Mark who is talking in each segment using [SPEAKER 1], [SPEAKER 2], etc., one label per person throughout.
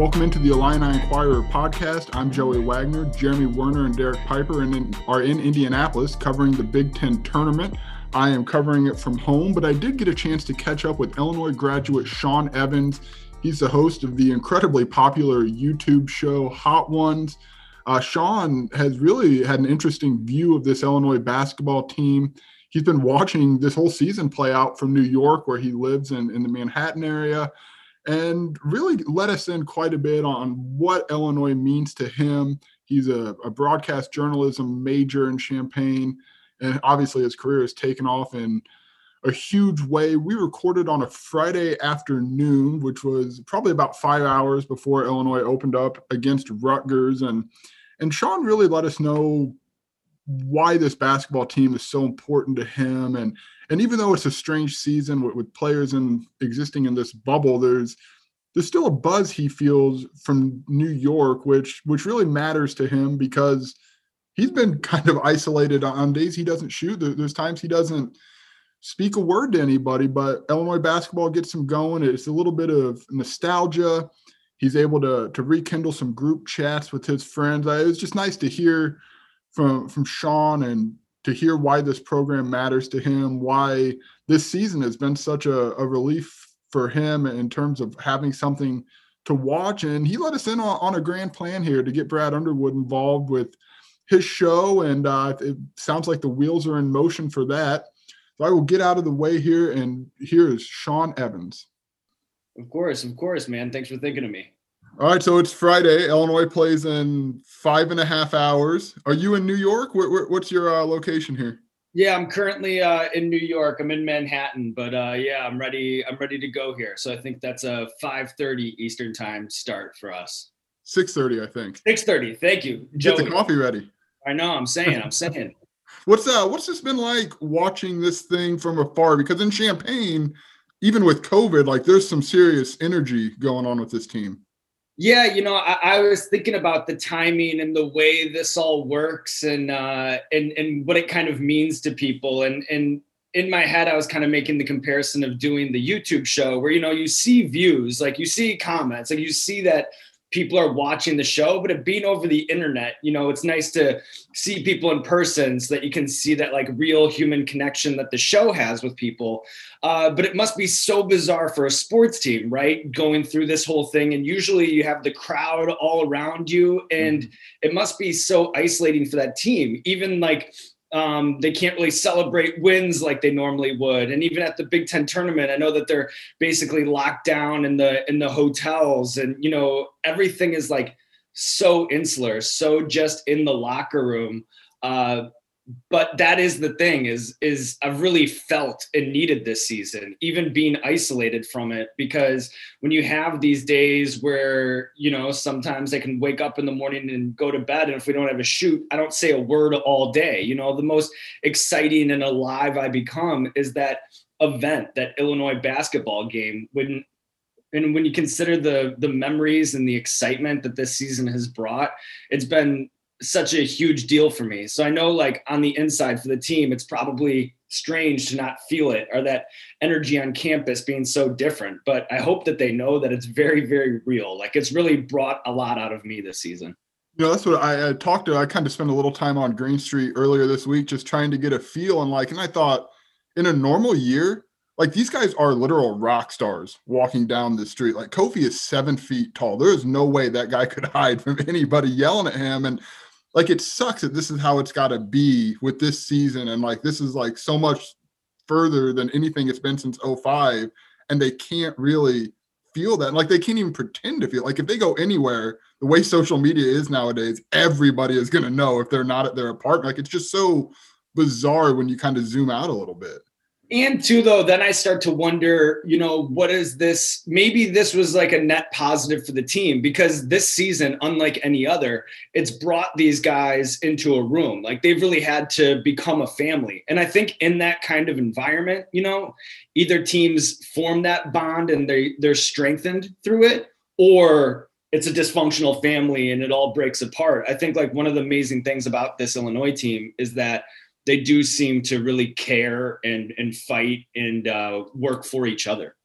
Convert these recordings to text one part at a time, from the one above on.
[SPEAKER 1] Welcome into the Illini Inquirer podcast. I'm Joey Wagner. Jeremy Werner and Derek Piper in, are in Indianapolis covering the Big Ten tournament. I am covering it from home, but I did get a chance to catch up with Illinois graduate Sean Evans. He's the host of the incredibly popular YouTube show Hot Ones. Uh, Sean has really had an interesting view of this Illinois basketball team. He's been watching this whole season play out from New York, where he lives in, in the Manhattan area and really let us in quite a bit on what Illinois means to him. He's a, a, broadcast journalism major in Champaign, and obviously his career has taken off in a huge way. We recorded on a Friday afternoon, which was probably about five hours before Illinois opened up against Rutgers, and and Sean really let us know why this basketball team is so important to him and and even though it's a strange season with, with players in existing in this bubble there's there's still a buzz he feels from New York which which really matters to him because he's been kind of isolated on days he doesn't shoot. There's times he doesn't speak a word to anybody but Illinois basketball gets him going. It's a little bit of nostalgia. He's able to to rekindle some group chats with his friends. It was just nice to hear from from Sean and to hear why this program matters to him, why this season has been such a, a relief for him in terms of having something to watch. And he let us in on, on a grand plan here to get Brad Underwood involved with his show. And uh, it sounds like the wheels are in motion for that. So I will get out of the way here. And here is Sean Evans.
[SPEAKER 2] Of course, of course, man. Thanks for thinking of me.
[SPEAKER 1] All right, so it's Friday. Illinois plays in five and a half hours. Are you in New York? Where, where, what's your uh, location here?
[SPEAKER 2] Yeah, I'm currently uh, in New York. I'm in Manhattan, but uh, yeah, I'm ready. I'm ready to go here. So I think that's a 5:30 Eastern time start for us.
[SPEAKER 1] 6:30, I think.
[SPEAKER 2] 6:30. Thank you.
[SPEAKER 1] Get the coffee ready.
[SPEAKER 2] I know. I'm saying. I'm saying.
[SPEAKER 1] what's uh What's this been like watching this thing from afar? Because in Champaign, even with COVID, like there's some serious energy going on with this team.
[SPEAKER 2] Yeah, you know, I, I, was thinking about the timing and the way this all works, and uh, and and what it kind of means to people, and and in my head, I was kind of making the comparison of doing the YouTube show, where you know you see views, like you see comments, like you see that people are watching the show but it being over the internet you know it's nice to see people in person so that you can see that like real human connection that the show has with people uh, but it must be so bizarre for a sports team right going through this whole thing and usually you have the crowd all around you and mm-hmm. it must be so isolating for that team even like um, they can't really celebrate wins like they normally would. And even at the Big Ten tournament, I know that they're basically locked down in the in the hotels, and you know everything is like so insular, so just in the locker room. Uh, but that is the thing is is I've really felt and needed this season, even being isolated from it, because when you have these days where you know sometimes I can wake up in the morning and go to bed, and if we don't have a shoot, I don't say a word all day. You know, the most exciting and alive I become is that event, that Illinois basketball game. When and when you consider the the memories and the excitement that this season has brought, it's been such a huge deal for me. So I know like on the inside for the team, it's probably strange to not feel it or that energy on campus being so different. But I hope that they know that it's very, very real. Like it's really brought a lot out of me this season.
[SPEAKER 1] You know, that's what I, I talked to. I kind of spent a little time on Green Street earlier this week, just trying to get a feel and like, and I thought in a normal year, like these guys are literal rock stars walking down the street. Like Kofi is seven feet tall. There is no way that guy could hide from anybody yelling at him. And like it sucks that this is how it's got to be with this season and like this is like so much further than anything it's been since 05 and they can't really feel that. Like they can't even pretend to feel like if they go anywhere, the way social media is nowadays, everybody is going to know if they're not at their apartment. Like it's just so bizarre when you kind of zoom out a little bit
[SPEAKER 2] and two though then i start to wonder you know what is this? Maybe this was like a net positive for the team because this season unlike any other it's brought these guys into a room. Like they've really had to become a family. And i think in that kind of environment you know either teams form that bond and they they're strengthened through it or it's a dysfunctional family and it all breaks apart. I think like one of the amazing things about this illinois team is that they do seem to really care and and fight and uh, work for each other.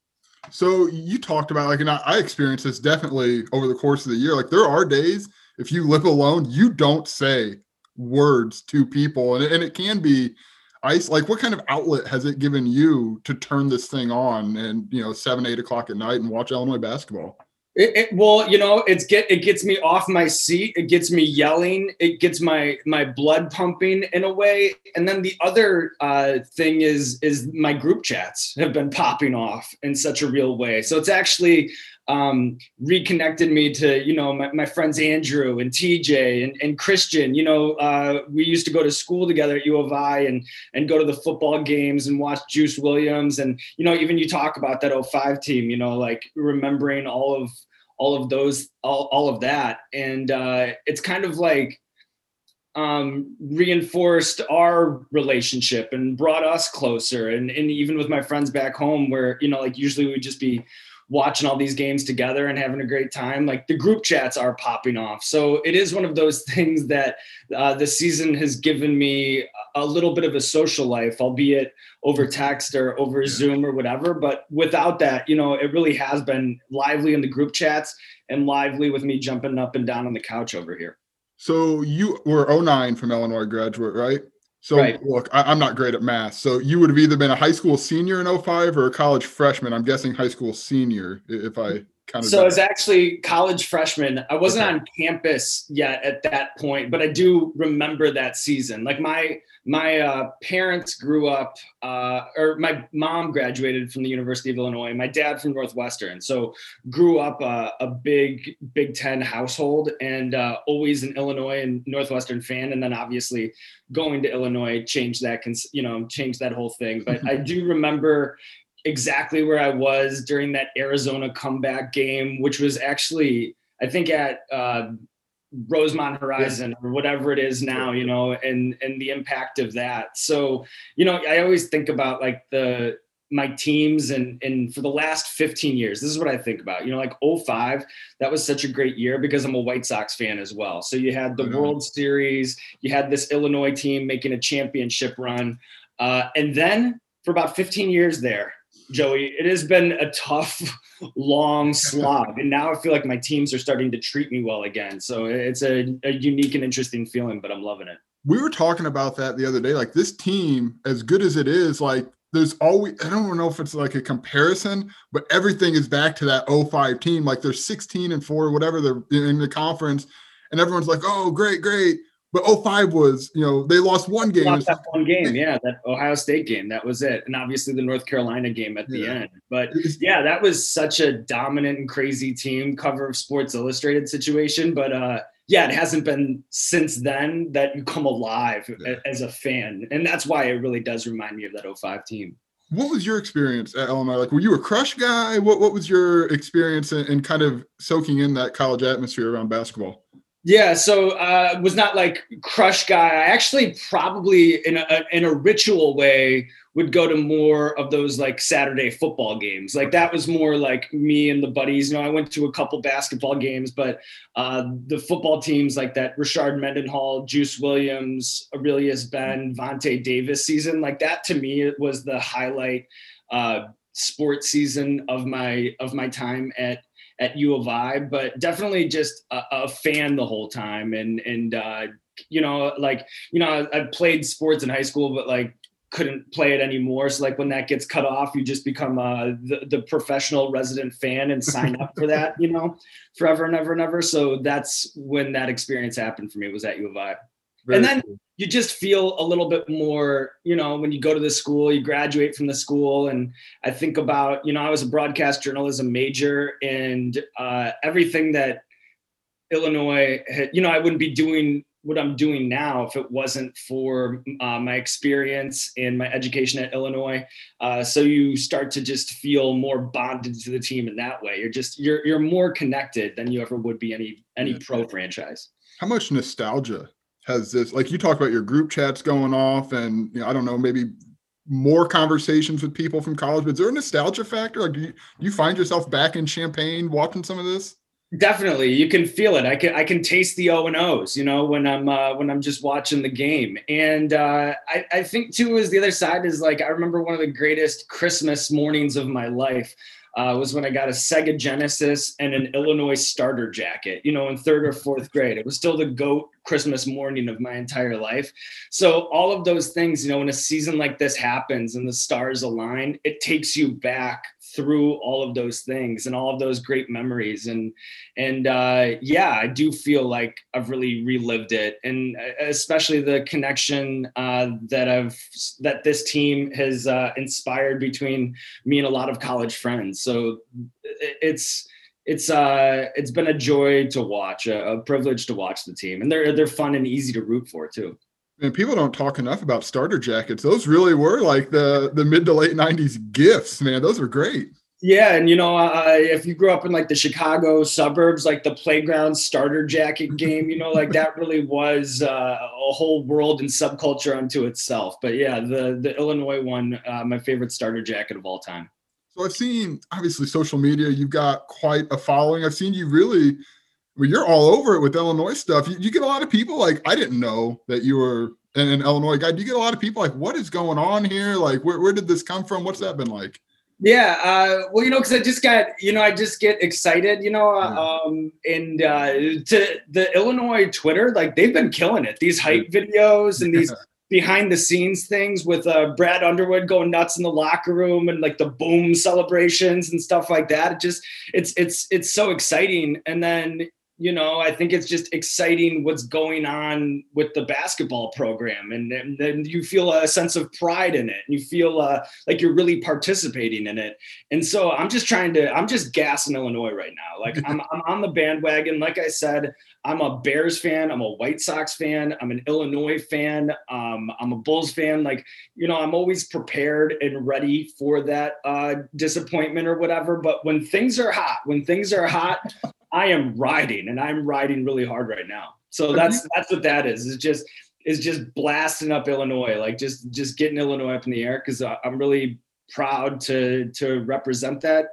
[SPEAKER 1] So you talked about like, and I, I experienced this definitely over the course of the year. Like there are days if you live alone, you don't say words to people, and, and it can be ice. Like, what kind of outlet has it given you to turn this thing on and you know seven, eight o'clock at night and watch Illinois basketball?
[SPEAKER 2] It, it, well, you know, it's get it gets me off my seat. It gets me yelling. It gets my my blood pumping in a way. And then the other uh, thing is is my group chats have been popping off in such a real way. So it's actually um, reconnected me to you know my, my friends Andrew and TJ and, and Christian. You know, uh, we used to go to school together at U of I and and go to the football games and watch Juice Williams and you know even you talk about that 05 team. You know, like remembering all of all of those all, all of that and uh, it's kind of like um, reinforced our relationship and brought us closer and, and even with my friends back home where you know like usually we'd just be watching all these games together and having a great time. Like the group chats are popping off. So it is one of those things that uh, the season has given me a little bit of a social life, albeit over text or over yeah. Zoom or whatever. But without that, you know, it really has been lively in the group chats and lively with me jumping up and down on the couch over here.
[SPEAKER 1] So you were 09 from Illinois graduate, right? So right. look, I, am not great at math. So you would have either been a high school senior in 05 or a college freshman. I'm guessing high school senior if I kind of.
[SPEAKER 2] So it's actually college freshman. I wasn't okay. on campus yet at that point, but I do remember that season. Like my my uh, parents grew up, uh, or my mom graduated from the University of Illinois. My dad from Northwestern, so grew up uh, a big Big Ten household, and uh, always an Illinois and Northwestern fan. And then obviously going to Illinois changed that, you know, changed that whole thing. But I do remember exactly where I was during that Arizona comeback game, which was actually I think at uh, Rosemont Horizon or whatever it is now, you know, and and the impact of that. So, you know, I always think about like the my teams and and for the last 15 years this is what i think about you know like 05 that was such a great year because i'm a white sox fan as well so you had the mm-hmm. world series you had this illinois team making a championship run uh, and then for about 15 years there Joey. It has been a tough, long slog. And now I feel like my teams are starting to treat me well again. So it's a, a unique and interesting feeling, but I'm loving it.
[SPEAKER 1] We were talking about that the other day. Like this team, as good as it is, like there's always I don't know if it's like a comparison, but everything is back to that 05 team. Like they're 16 and 4, whatever they're in the conference, and everyone's like, oh, great, great. But 05 was, you know, they lost one game.
[SPEAKER 2] Lost that one game, yeah, that Ohio State game. That was it. And obviously the North Carolina game at the yeah. end. But yeah, that was such a dominant and crazy team cover of Sports Illustrated situation. But uh yeah, it hasn't been since then that you come alive yeah. as a fan. And that's why it really does remind me of that 05 team.
[SPEAKER 1] What was your experience at LMI? Like, were you a Krush guy? What What was your experience in, in kind of soaking in that college atmosphere around basketball?
[SPEAKER 2] Yeah, so uh, was not like Krush guy. I actually probably in a in a ritual way would go to more of those like Saturday football games. Like that was more like me and the buddies. You know, I went to a couple basketball games, but uh, the football teams like that Rashard Mendenhall, Juice Williams, Arrelious Benn, Vontae Davis season, like that to me it was the highlight uh, sports season of my of my time at at U of I, but definitely just a, a fan the whole time. And, and, uh, you know, like, you know, I, I played sports in high school, but like couldn't play it anymore. So like when that gets cut off, you just become uh, the, the professional resident fan and sign up for that, you know, forever and ever and ever. So that's when that experience happened for me was at U of I. Very and then, cool. You just feel a little bit more, you know, when you go to the school, you graduate from the school. And I think about, you know, I was a broadcast journalism major and uh, everything that Illinois had, you know, I wouldn't be doing what I'm doing now if it wasn't for uh, my experience and my education at Illinois. Uh, so you start to just feel more bonded to the team in that way. You're just you're you're more connected than you ever would be any any pro franchise.
[SPEAKER 1] How much nostalgia has this? Like you talk about your group chats going off, and you know, I don't know, maybe more conversations with people from college. But is there a nostalgia factor? Like, do you, you find yourself back in Champaign watching some of this?
[SPEAKER 2] Definitely, you can feel it. I can I can taste the O and O's, you know, when I'm uh, when I'm just watching the game. And uh, I I think too is the other side is like I remember one of the greatest Christmas mornings of my life. Uh, was when I got a Sega Genesis and an Illinois starter jacket, you know, in third or fourth grade. It was still the GOAT Christmas morning of my entire life. So, all of those things, you know, when a season like this happens and the stars align, it takes you back through all of those things and all of those great memories. And and uh, yeah i do feel like i've really relived it. And uh, especially the connection uh, that i've that this team has uh, inspired between me and a lot of college friends. So it's it's uh it's been a joy to watch a, a privilege to watch the team. And they're they're fun and easy to root for too
[SPEAKER 1] and people don't talk enough about starter jackets. Those really were like the the mid to late '90s gifts, man. Those were great.
[SPEAKER 2] Yeah, and you know, uh, if you grew up in like the Chicago suburbs, like the playground starter jacket game, you know, like that really was uh, a whole world and subculture unto itself. But yeah, the the Illinois one, uh, my favorite starter jacket of all time.
[SPEAKER 1] So I've seen obviously social media. You've got quite a following. I've seen you really well, you're all over it with Illinois stuff. You, you, get a lot of people like, I didn't know that you were an, an, Illinois guy. Do you get a lot of people like, what is going on here? Like, where, where did this come from? What's that been like?
[SPEAKER 2] Yeah, uh, well, you know, because I just got, you know, I just get excited, you know, um, and uh, to the Illinois Twitter, like they've been killing it. These hype videos and these behind the scenes things with uh, Brad Underwood going nuts in the locker room and like the boom celebrations and stuff like that. It just, it's, it's, it's so exciting. And then you know, I think it's just exciting what's going on with the basketball program, and, then you feel a sense of pride in it, and you feel uh, like you're really participating in it. And so I'm just trying to, I'm just gassing Illinois right now. Like I'm, I'm on the bandwagon. Like I said, I'm a Bears fan. I'm a White Sox fan. I'm an Illinois fan. Um, I'm a Bulls fan. Like, you know, I'm always prepared and ready for that uh, disappointment or whatever. But when things are hot, when things are hot, I am riding and I'm riding really hard right now. So that's that's what that is. It's just is just blasting up Illinois, like just just getting Illinois up in the air because I'm really proud to to represent that.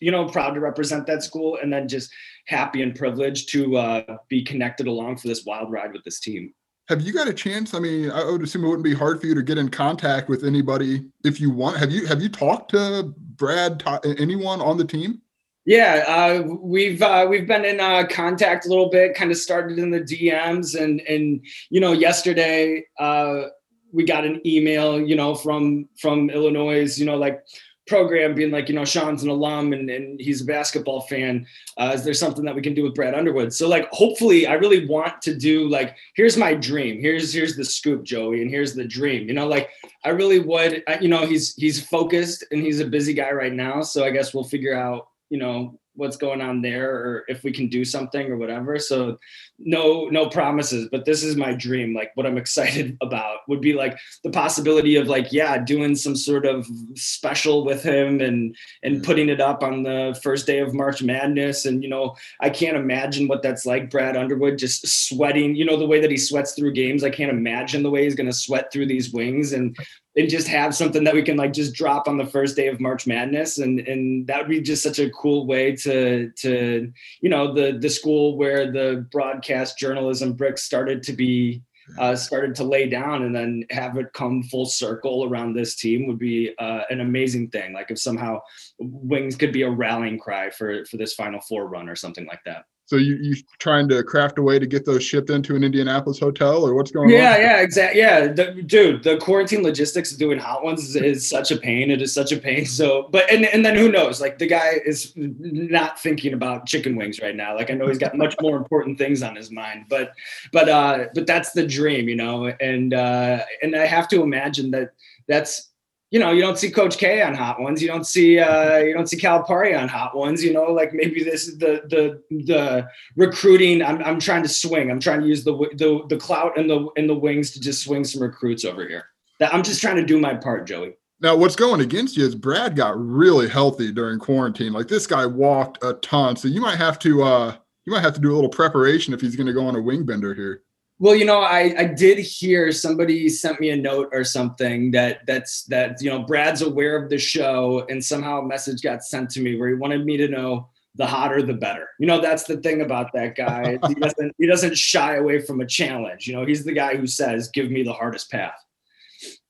[SPEAKER 2] You know, proud to represent that school, and then just happy and privileged to uh, be connected along for this wild ride with this team.
[SPEAKER 1] Have you got a chance? I mean, I would assume it wouldn't be hard for you to get in contact with anybody if you want. Have you have you talked to Brad? Anyone on the team?
[SPEAKER 2] Yeah, uh, we've uh, we've been in uh, contact a little bit. Kind of started in the DMs, and and you know, yesterday uh, we got an email, you know, from from Illinois, you know, like program being like, you know, Sean's an alum and, and he's a basketball fan. Uh, is there something that we can do with Brad Underwood? So like, hopefully I really want to do like, here's my dream. Here's, here's the scoop, Joey. And here's the dream, you know, like I really would, you know, he's, he's focused and he's a busy guy right now. So I guess we'll figure out you know what's going on there or if we can do something or whatever. So no no promises but this is my dream. Like what i'm excited about would be like the possibility of like yeah doing some sort of special with him and and putting it up on the first day of march madness. And you know i can't imagine what that's like brad underwood just sweating you know the way that he sweats through games. I can't imagine the way he's going to sweat through these wings and and just have something that we can like just drop on the first day of March Madness, and and that would be just such a cool way to to you know the the school where the broadcast journalism bricks started to be uh, started to lay down and then have it come full circle around this team would be uh, an amazing thing. Like if somehow wings could be a rallying cry for for this Final Four run or something like that.
[SPEAKER 1] So you you trying to craft a way to get those shipped into an Indianapolis hotel, or what's going
[SPEAKER 2] yeah,
[SPEAKER 1] on?
[SPEAKER 2] Yeah, yeah, exactly. Yeah, the, dude, the quarantine logistics of doing hot ones is, is, such a pain. It is such a pain. So, but and and then who knows? Like the guy is not thinking about chicken wings right now. Like I know he's got much more important things on his mind. But but uh but that's the dream, you know. And uh and I have to imagine that that's you know, you don't see Coach K on Hot Ones. You don't see uh, you don't see Calipari on Hot Ones. You know, like maybe this is the the the recruiting. I'm I'm trying to swing. I'm trying to use the the the clout and the and the wings to just swing some recruits over here. That I'm just trying to do my part, Joey.
[SPEAKER 1] Now, what's going against you is Brad got really healthy during quarantine. Like this guy walked a ton, so you might have to uh you might have to do a little preparation if he's going to go on a wing bender here.
[SPEAKER 2] Well, you know, I, I did hear somebody sent me a note or something that that's that you know Brad's aware of the show and somehow a message got sent to me where he wanted me to know the hotter the better. You know, that's the thing about that guy. he doesn't he doesn't shy away from a challenge. You know, he's the guy who says, "Give me the hardest path."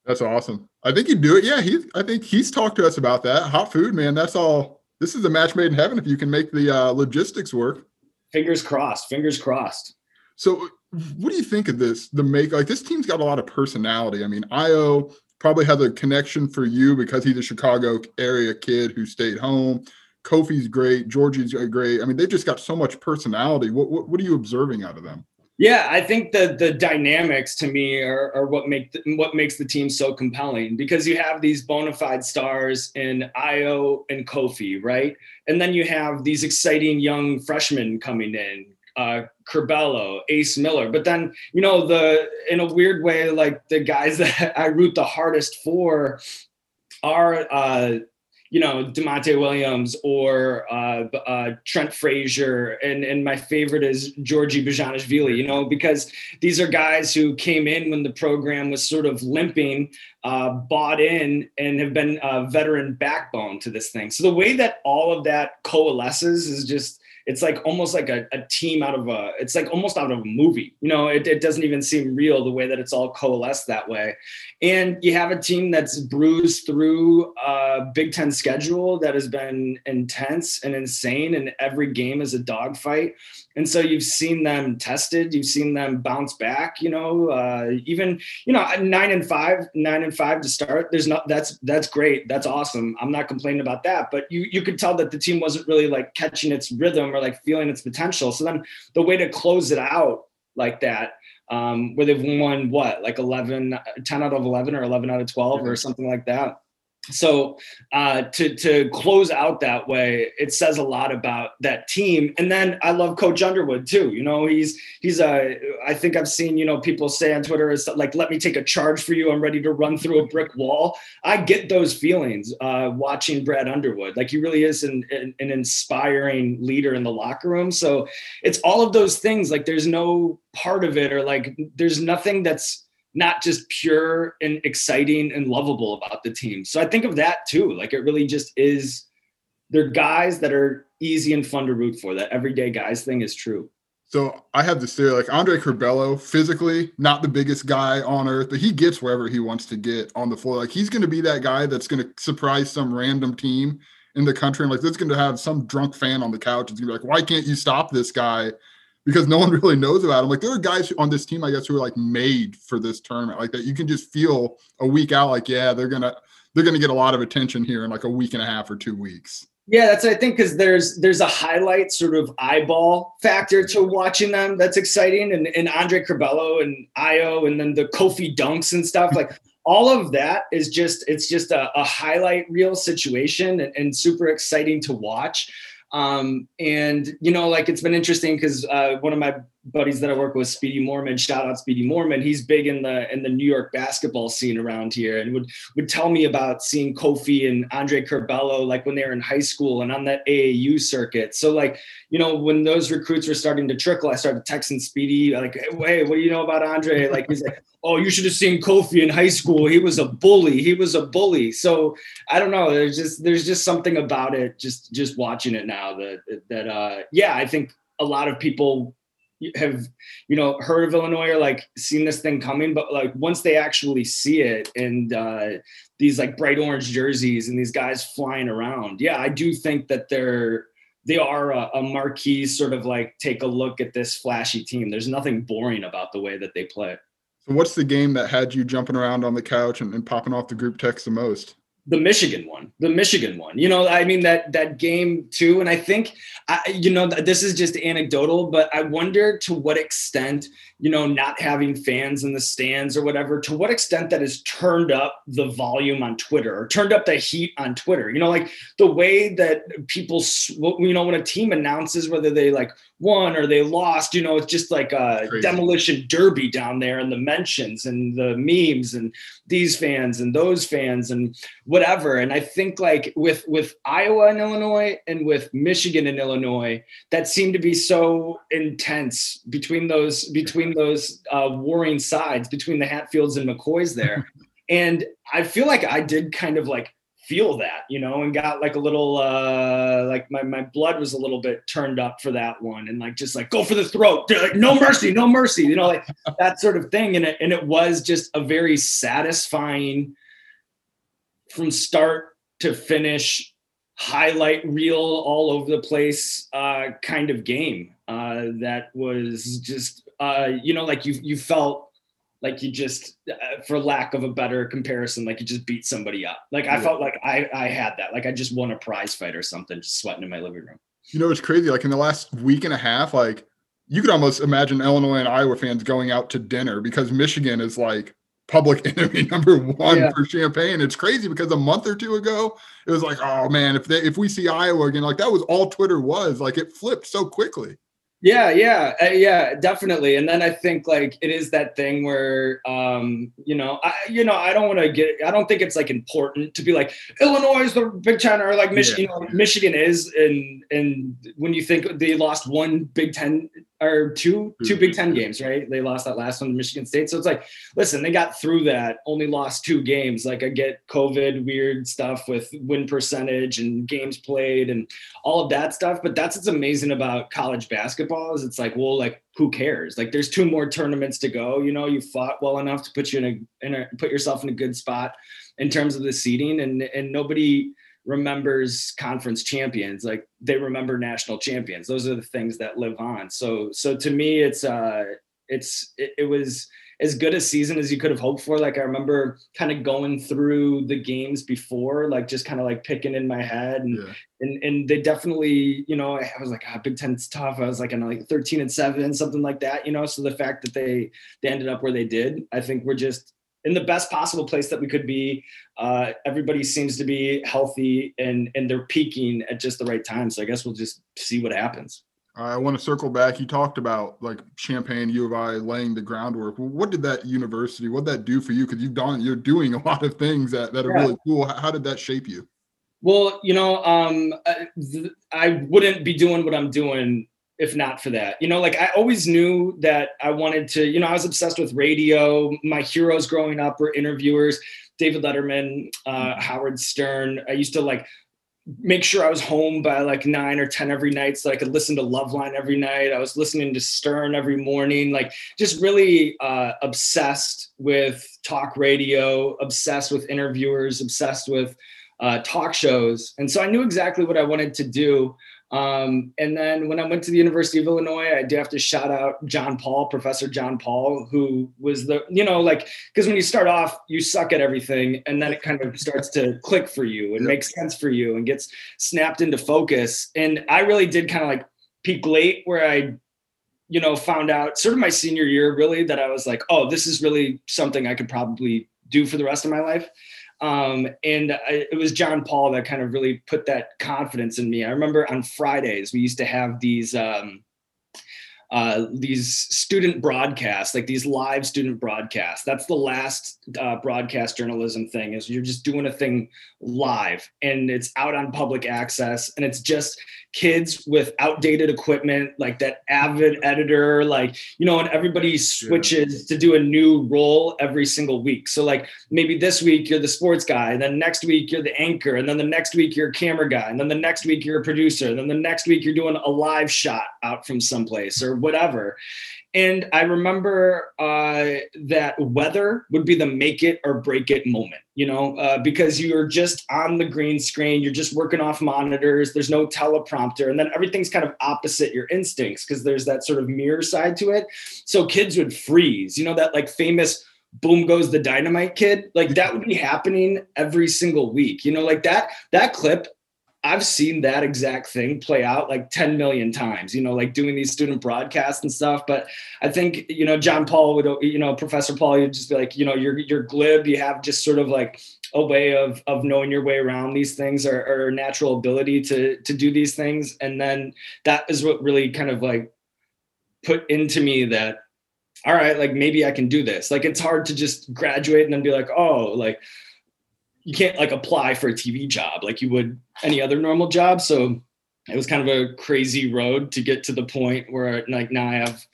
[SPEAKER 1] That's awesome. I think he'd do it. Yeah, he I think he's talked to us about that. Hot food, man. That's all. This is a match made in heaven if you can make the uh, logistics work.
[SPEAKER 2] Fingers crossed. Fingers crossed.
[SPEAKER 1] So what do you think of this? The make like this team's got a lot of personality. I mean, Ayo probably has a connection for you because he's a Chicago area kid who stayed home. Kofi's great. Giorgi's great. I mean, they've just got so much personality. What, what, what are you observing out of them?
[SPEAKER 2] Yeah, I think the the dynamics to me are, are what make the, what makes the team so compelling because you have these bona fide stars in Ayo and Kofi, right? And then you have these exciting young freshmen coming in, uh, Curbelo, Ace Miller. But then, you know, the in a weird way, like the guys that I root the hardest for are uh, you know, Da'Monte Williams or uh, uh, Trent Frazier, and and my favorite is Giorgi Bezhanishvili. You know, because these are guys who came in when the program was sort of limping, uh, bought in, and have been a veteran backbone to this thing. So the way that all of that coalesces is just it's like almost like a, a, team out of a it's like almost out of a movie. You know it, it doesn't even seem real the way that it's all coalesced that way. And you have a team that's bruised through a big ten schedule that has been intense and insane and every game is a dogfight and so you've seen them tested you've seen them bounce back you know uh, even you know nine and five nine and five to start there's not that's that's great that's awesome. I'm not complaining about that but you you could tell that the team wasn't really like catching its rhythm or like feeling its potential. So then the way to close it out like that um, where they've won what like 11 10 out of 11 or 11 out of 12 or something like that so uh, to to close out that way, it says a lot about that team. And then I love Coach Underwood too. You know, he's he's a. I think I've seen you know people say on Twitter is like, "Let me take a charge for you. I'm ready to run through a brick wall." I get those feelings uh, watching Brad Underwood. Like he really is an, an an inspiring leader in the locker room. So it's all of those things. Like there's no part of it or like there's nothing that's not just pure and exciting and lovable about the team. So I think of that too. Like it really just is they're guys that are easy and fun to root for. That everyday guys thing is true.
[SPEAKER 1] So I have this theory, like Andre Curbelo, physically not the biggest guy on earth, but he gets wherever he wants to get on the floor. Like he's going to be that guy that's going to surprise some random team in the country, and like this going to have some drunk fan on the couch. It's going to be like, why can't you stop this guy? Because no one really knows about him. Like there are guys on this team, I guess, who are like made for this tournament, like that. You can just feel a week out, like yeah, they're gonna they're gonna get a lot of attention here in like a week and a half or two weeks.
[SPEAKER 2] Yeah, that's I think because there's there's a highlight sort of eyeball factor to watching them that's exciting, and and Andre Curbelo and Ayo, and then the Kofi dunks and stuff like. all of that is just it's just a, a highlight reel situation and, and super exciting to watch um, and you know, like it's been interesting because uh, one of my buddies that I work with, Speedy Morman, shout out Speedy Morman. He's big in the in the New York basketball scene around here, and would would tell me about seeing Kofi and Andre Curbelo like when they were in high school and on that AAU circuit. So like you know, when those recruits were starting to trickle, I started texting Speedy like, "Hey, what do you know about Andre?" Like he's like, "Oh, you should have seen Kofi in high school. He was a bully. He was a bully." So I don't know. There's just there's just something about it. Just just watching it now that that uh yeah, I think a lot of people have you know heard of Illinois or like seen this thing coming, but like once they actually see it and uh, these like bright orange jerseys and these guys flying around, yeah, I do think that they're they are a, a marquee sort of like take a look at this flashy team. There's nothing boring about the way that they play.
[SPEAKER 1] So what's the game that had you jumping around on the couch and, and popping off the group text the most?
[SPEAKER 2] The Michigan one, the Michigan one. You know, I mean that that game too. And I think, I, you know, this is just anecdotal, but I wonder to what extent, you know, not having fans in the stands or whatever, to what extent that has turned up the volume on Twitter or turned up the heat on Twitter. You know, like the way that people, you know, when a team announces whether they like won or they lost, you know, it's just like a Crazy. demolition derby down there and the mentions and the memes and these fans and those fans and whatever. And I think like with with Iowa and Illinois and with Michigan and Illinois, that seemed to be so intense between those between those uh, warring sides between the Hatfields and McCoys there. and I feel like I did kind of like feel that, you know, and got like a little uh like my my blood was a little bit turned up for that one and like just like go for the throat. They're like no mercy, no mercy, you know, like that sort of thing. And it and it was just a very satisfying from start to finish highlight reel all over the place uh kind of game uh that was just uh you know like you you felt like you just uh, for lack of a better comparison like you just beat somebody up. Like i yeah. felt like i i had that. Like i just won a prize fight or something just sweating in my living room.
[SPEAKER 1] You know it's crazy like in the last week and a half like you could almost imagine illinois and iowa fans going out to dinner because michigan is like public enemy number one yeah. for Champaign it's crazy because a month or two ago it was like oh man if they if we see iowa again like that was all twitter was. Like it flipped so quickly
[SPEAKER 2] yeah, yeah, uh, yeah, definitely. And then I think like it is that thing where, um, you know, I, you know, I don't want to get, I don't think it's like important to be like Illinois is the Big Ten or like Michigan. Yeah. You know, Michigan is, and and when you think they lost one Big Ten or two two Big Ten mm-hmm. games, right? They lost that last one to Michigan State. So it's like, listen, they got through that, only lost two games. Like I get COVID weird stuff with win percentage and games played and all of that stuff. But that's what's amazing about college basketball is it's like, well, like who cares? Like there's two more tournaments to go. You know, you fought well enough to put you in a, in a put yourself in a good spot in terms of the seeding, and and nobody remembers conference champions like they remember national champions. Those are the things that live on. So so to me it's uh it's it, it was as good a season as you could have hoped for. Like i remember kind of going through the games before like just kind of like picking in my head and yeah. and and they definitely you know i was like ah, big ten's tough. I was like in like 13 and 7 something like that you know? So the fact that they they ended up where they did i think we're just in the best possible place that we could be. Uh, everybody seems to be healthy and and they're peaking at just the right time. So I guess we'll just see what happens.
[SPEAKER 1] I want to circle back. You talked about like Champaign, U of I laying the groundwork. What did that university, what did that do for you? Because you've done, you're doing a lot of things that, that are yeah. really cool. How did that shape you?
[SPEAKER 2] Well, you know, um, I, I wouldn't be doing what I'm doing if not for that. You know, like I always knew that I wanted to, you know, I was obsessed with radio. My heroes growing up were interviewers, David Letterman, uh, mm-hmm. Howard Stern. I used to like make sure I was home by like nine or 10 every night so I could listen to Loveline every night. I was listening to Stern every morning, like just really uh, obsessed with talk radio, obsessed with interviewers, obsessed with uh, talk shows. And so I knew exactly what I wanted to do. Um, and then when I went to the University of Illinois, I do have to shout out John Paul, Professor John Paul, who was the, you know, like, because when you start off, you suck at everything, and then it kind of starts to click for you and yep. makes sense for you and gets snapped into focus. And I really did kind of like peak late where I, you know, found out sort of my senior year, really, that I was like, oh, this is really something I could probably do for the rest of my life. Um, and I, it was John Paul that kind of really put that confidence in me. I remember on Fridays we used to have these um, uh, these student broadcasts, like these live student broadcasts. That's the last uh, broadcast journalism thing is you're just doing a thing live and it's out on public access and it's just kids with outdated equipment like that avid editor like you know and everybody switches yeah. to do a new role every single week so like maybe this week you're the sports guy and then next week you're the anchor and then the next week you're a camera guy and then the next week you're a producer and then the next week you're doing a live shot out from someplace or whatever And I remember uh, that weather would be the make it or break it moment, you know, uh, because you're just on the green screen, you're just working off monitors, there's no teleprompter, and then everything's kind of opposite your instincts because there's that sort of mirror side to it. So kids would freeze, you know, that like famous boom goes the dynamite kid like that would be happening every single week you know like that that clip I've seen that exact thing play out like 10 million times, you know, like doing these student broadcasts and stuff. But I think, you know, John Paul would, you know, Professor Paul, you'd just be like, you know, you're, you're glib. You have just sort of like a way of, of knowing your way around these things or, or natural ability to, to do these things. And then that is what really kind of like put into me that, all right, like maybe I can do this. Like it's hard to just graduate and then be like, oh, like, you can't like apply for a TV job like you would any other normal job. So it was kind of a crazy road to get to the point where like now I have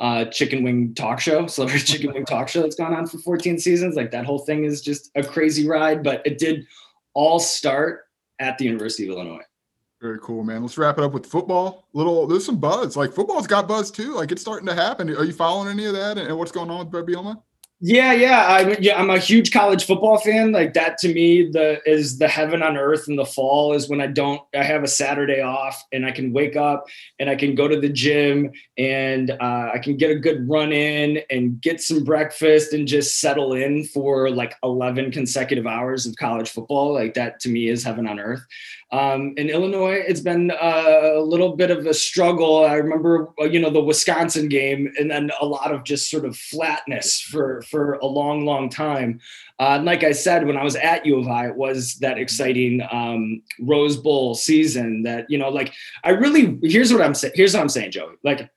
[SPEAKER 2] a chicken wing talk show, celebrity chicken wing talk show that's gone on for 14 seasons. Like that whole thing is just a crazy ride, but it did all start at the University of Illinois.
[SPEAKER 1] Very cool, man. Let's wrap it up with football. Little, there's some buzz. Like football's got buzz too. Like it's starting to happen. Are you following any of that and what's going on with Bret Bielema?
[SPEAKER 2] Yeah, yeah. I'm yeah, I'm a huge college football fan. Like that to me, the is the heaven on earth in the fall is when I don't I have a Saturday off and I can wake up and I can go to the gym and uh, I can get a good run in and get some breakfast and just settle in for like 11 consecutive hours of college football. Like that to me is heaven on earth. Um, in Illinois, it's been a little bit of a struggle. I remember, you know, the Wisconsin game, and then a lot of just sort of flatness for for a long, long time. Uh, and like I said, when I was at U of I, it was that exciting um, Rose Bowl season. That you know, like I really here's what I'm saying. Here's what I'm saying, Joey. Like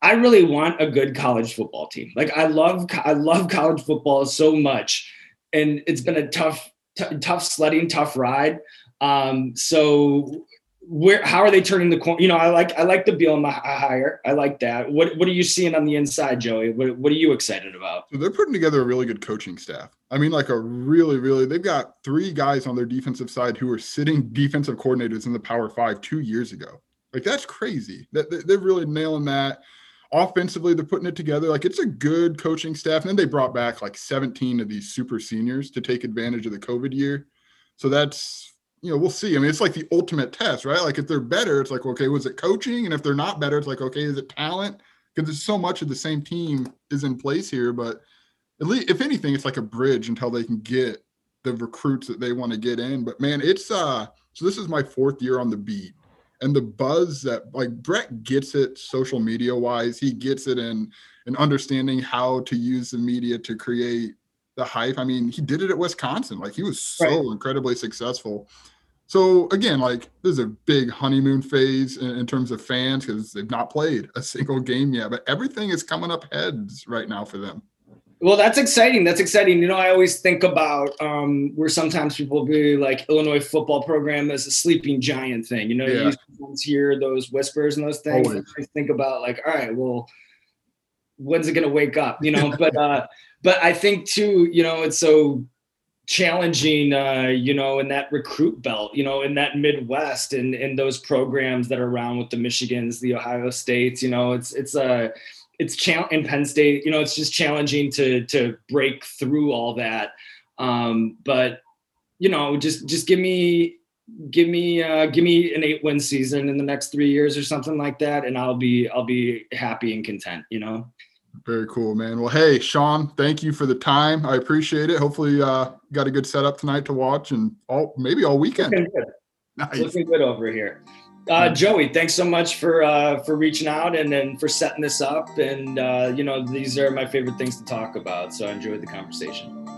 [SPEAKER 2] I really want a good college football team. Like I love I love college football so much, and it's been a tough t- tough sledding, tough ride. Um, so where how are they turning the corner? You know, I like I like the Bielema hire. I like that. What what are you seeing on the inside, Joey? What what are you excited about?
[SPEAKER 1] So they're putting together a really good coaching staff. I mean, like a really, really they've got three guys on their defensive side who were sitting defensive coordinators in the Power Five two years ago. Like that's crazy. That they're really nailing that. Offensively, they're putting it together. Like it's a good coaching staff. And then they brought back like 17 of these super seniors to take advantage of the COVID year. So that's you know, we'll see. I mean, it's like the ultimate test, right? Like if they're better, it's like, okay, was it coaching? And if they're not better, it's like, okay, is it talent? Because there's so much of the same team is in place here. But at least if anything, it's like a bridge until they can get the recruits that they want to get in. But man, it's uh so this is my fourth year on the beat. And the buzz that like Bret gets it social media wise, he gets it in in understanding how to use the media to create the hype. I mean, he did it at Wisconsin. Like he was so right. incredibly successful. So again, like there's a big honeymoon phase in, in terms of fans because they've not played a single game yet, but everything is coming up heads right now for them.
[SPEAKER 2] Well, that's exciting. That's exciting. You know, I always think about um, where sometimes people be like Illinois football program as a sleeping giant thing. You know, yeah. you hear those whispers and those things. I think about like, all right, well, when's it going to wake up? You know, but uh, but I think too, you know, it's so challenging, uh, you know, in that recruit belt, you know, in that Midwest and in those programs that are around with the Michigans, the Ohio States, you know, it's it's a uh, it's in Penn State, you know, it's just challenging to to break through all that. Um, but you know, just just give me give me uh, give me an eight win season in the next three years or something like that, and I'll be I'll be happy and content. You know.
[SPEAKER 1] Very cool, man. Well, hey, Sean, thank you for the time. I appreciate it. Hopefully, uh, got a good setup tonight to watch and all maybe all weekend.
[SPEAKER 2] Looking good, nice. Looking good over here. Uh, Joey, thanks so much for uh, for reaching out and then for setting this up. And uh, you know, these are my favorite things to talk about. So I enjoyed the conversation.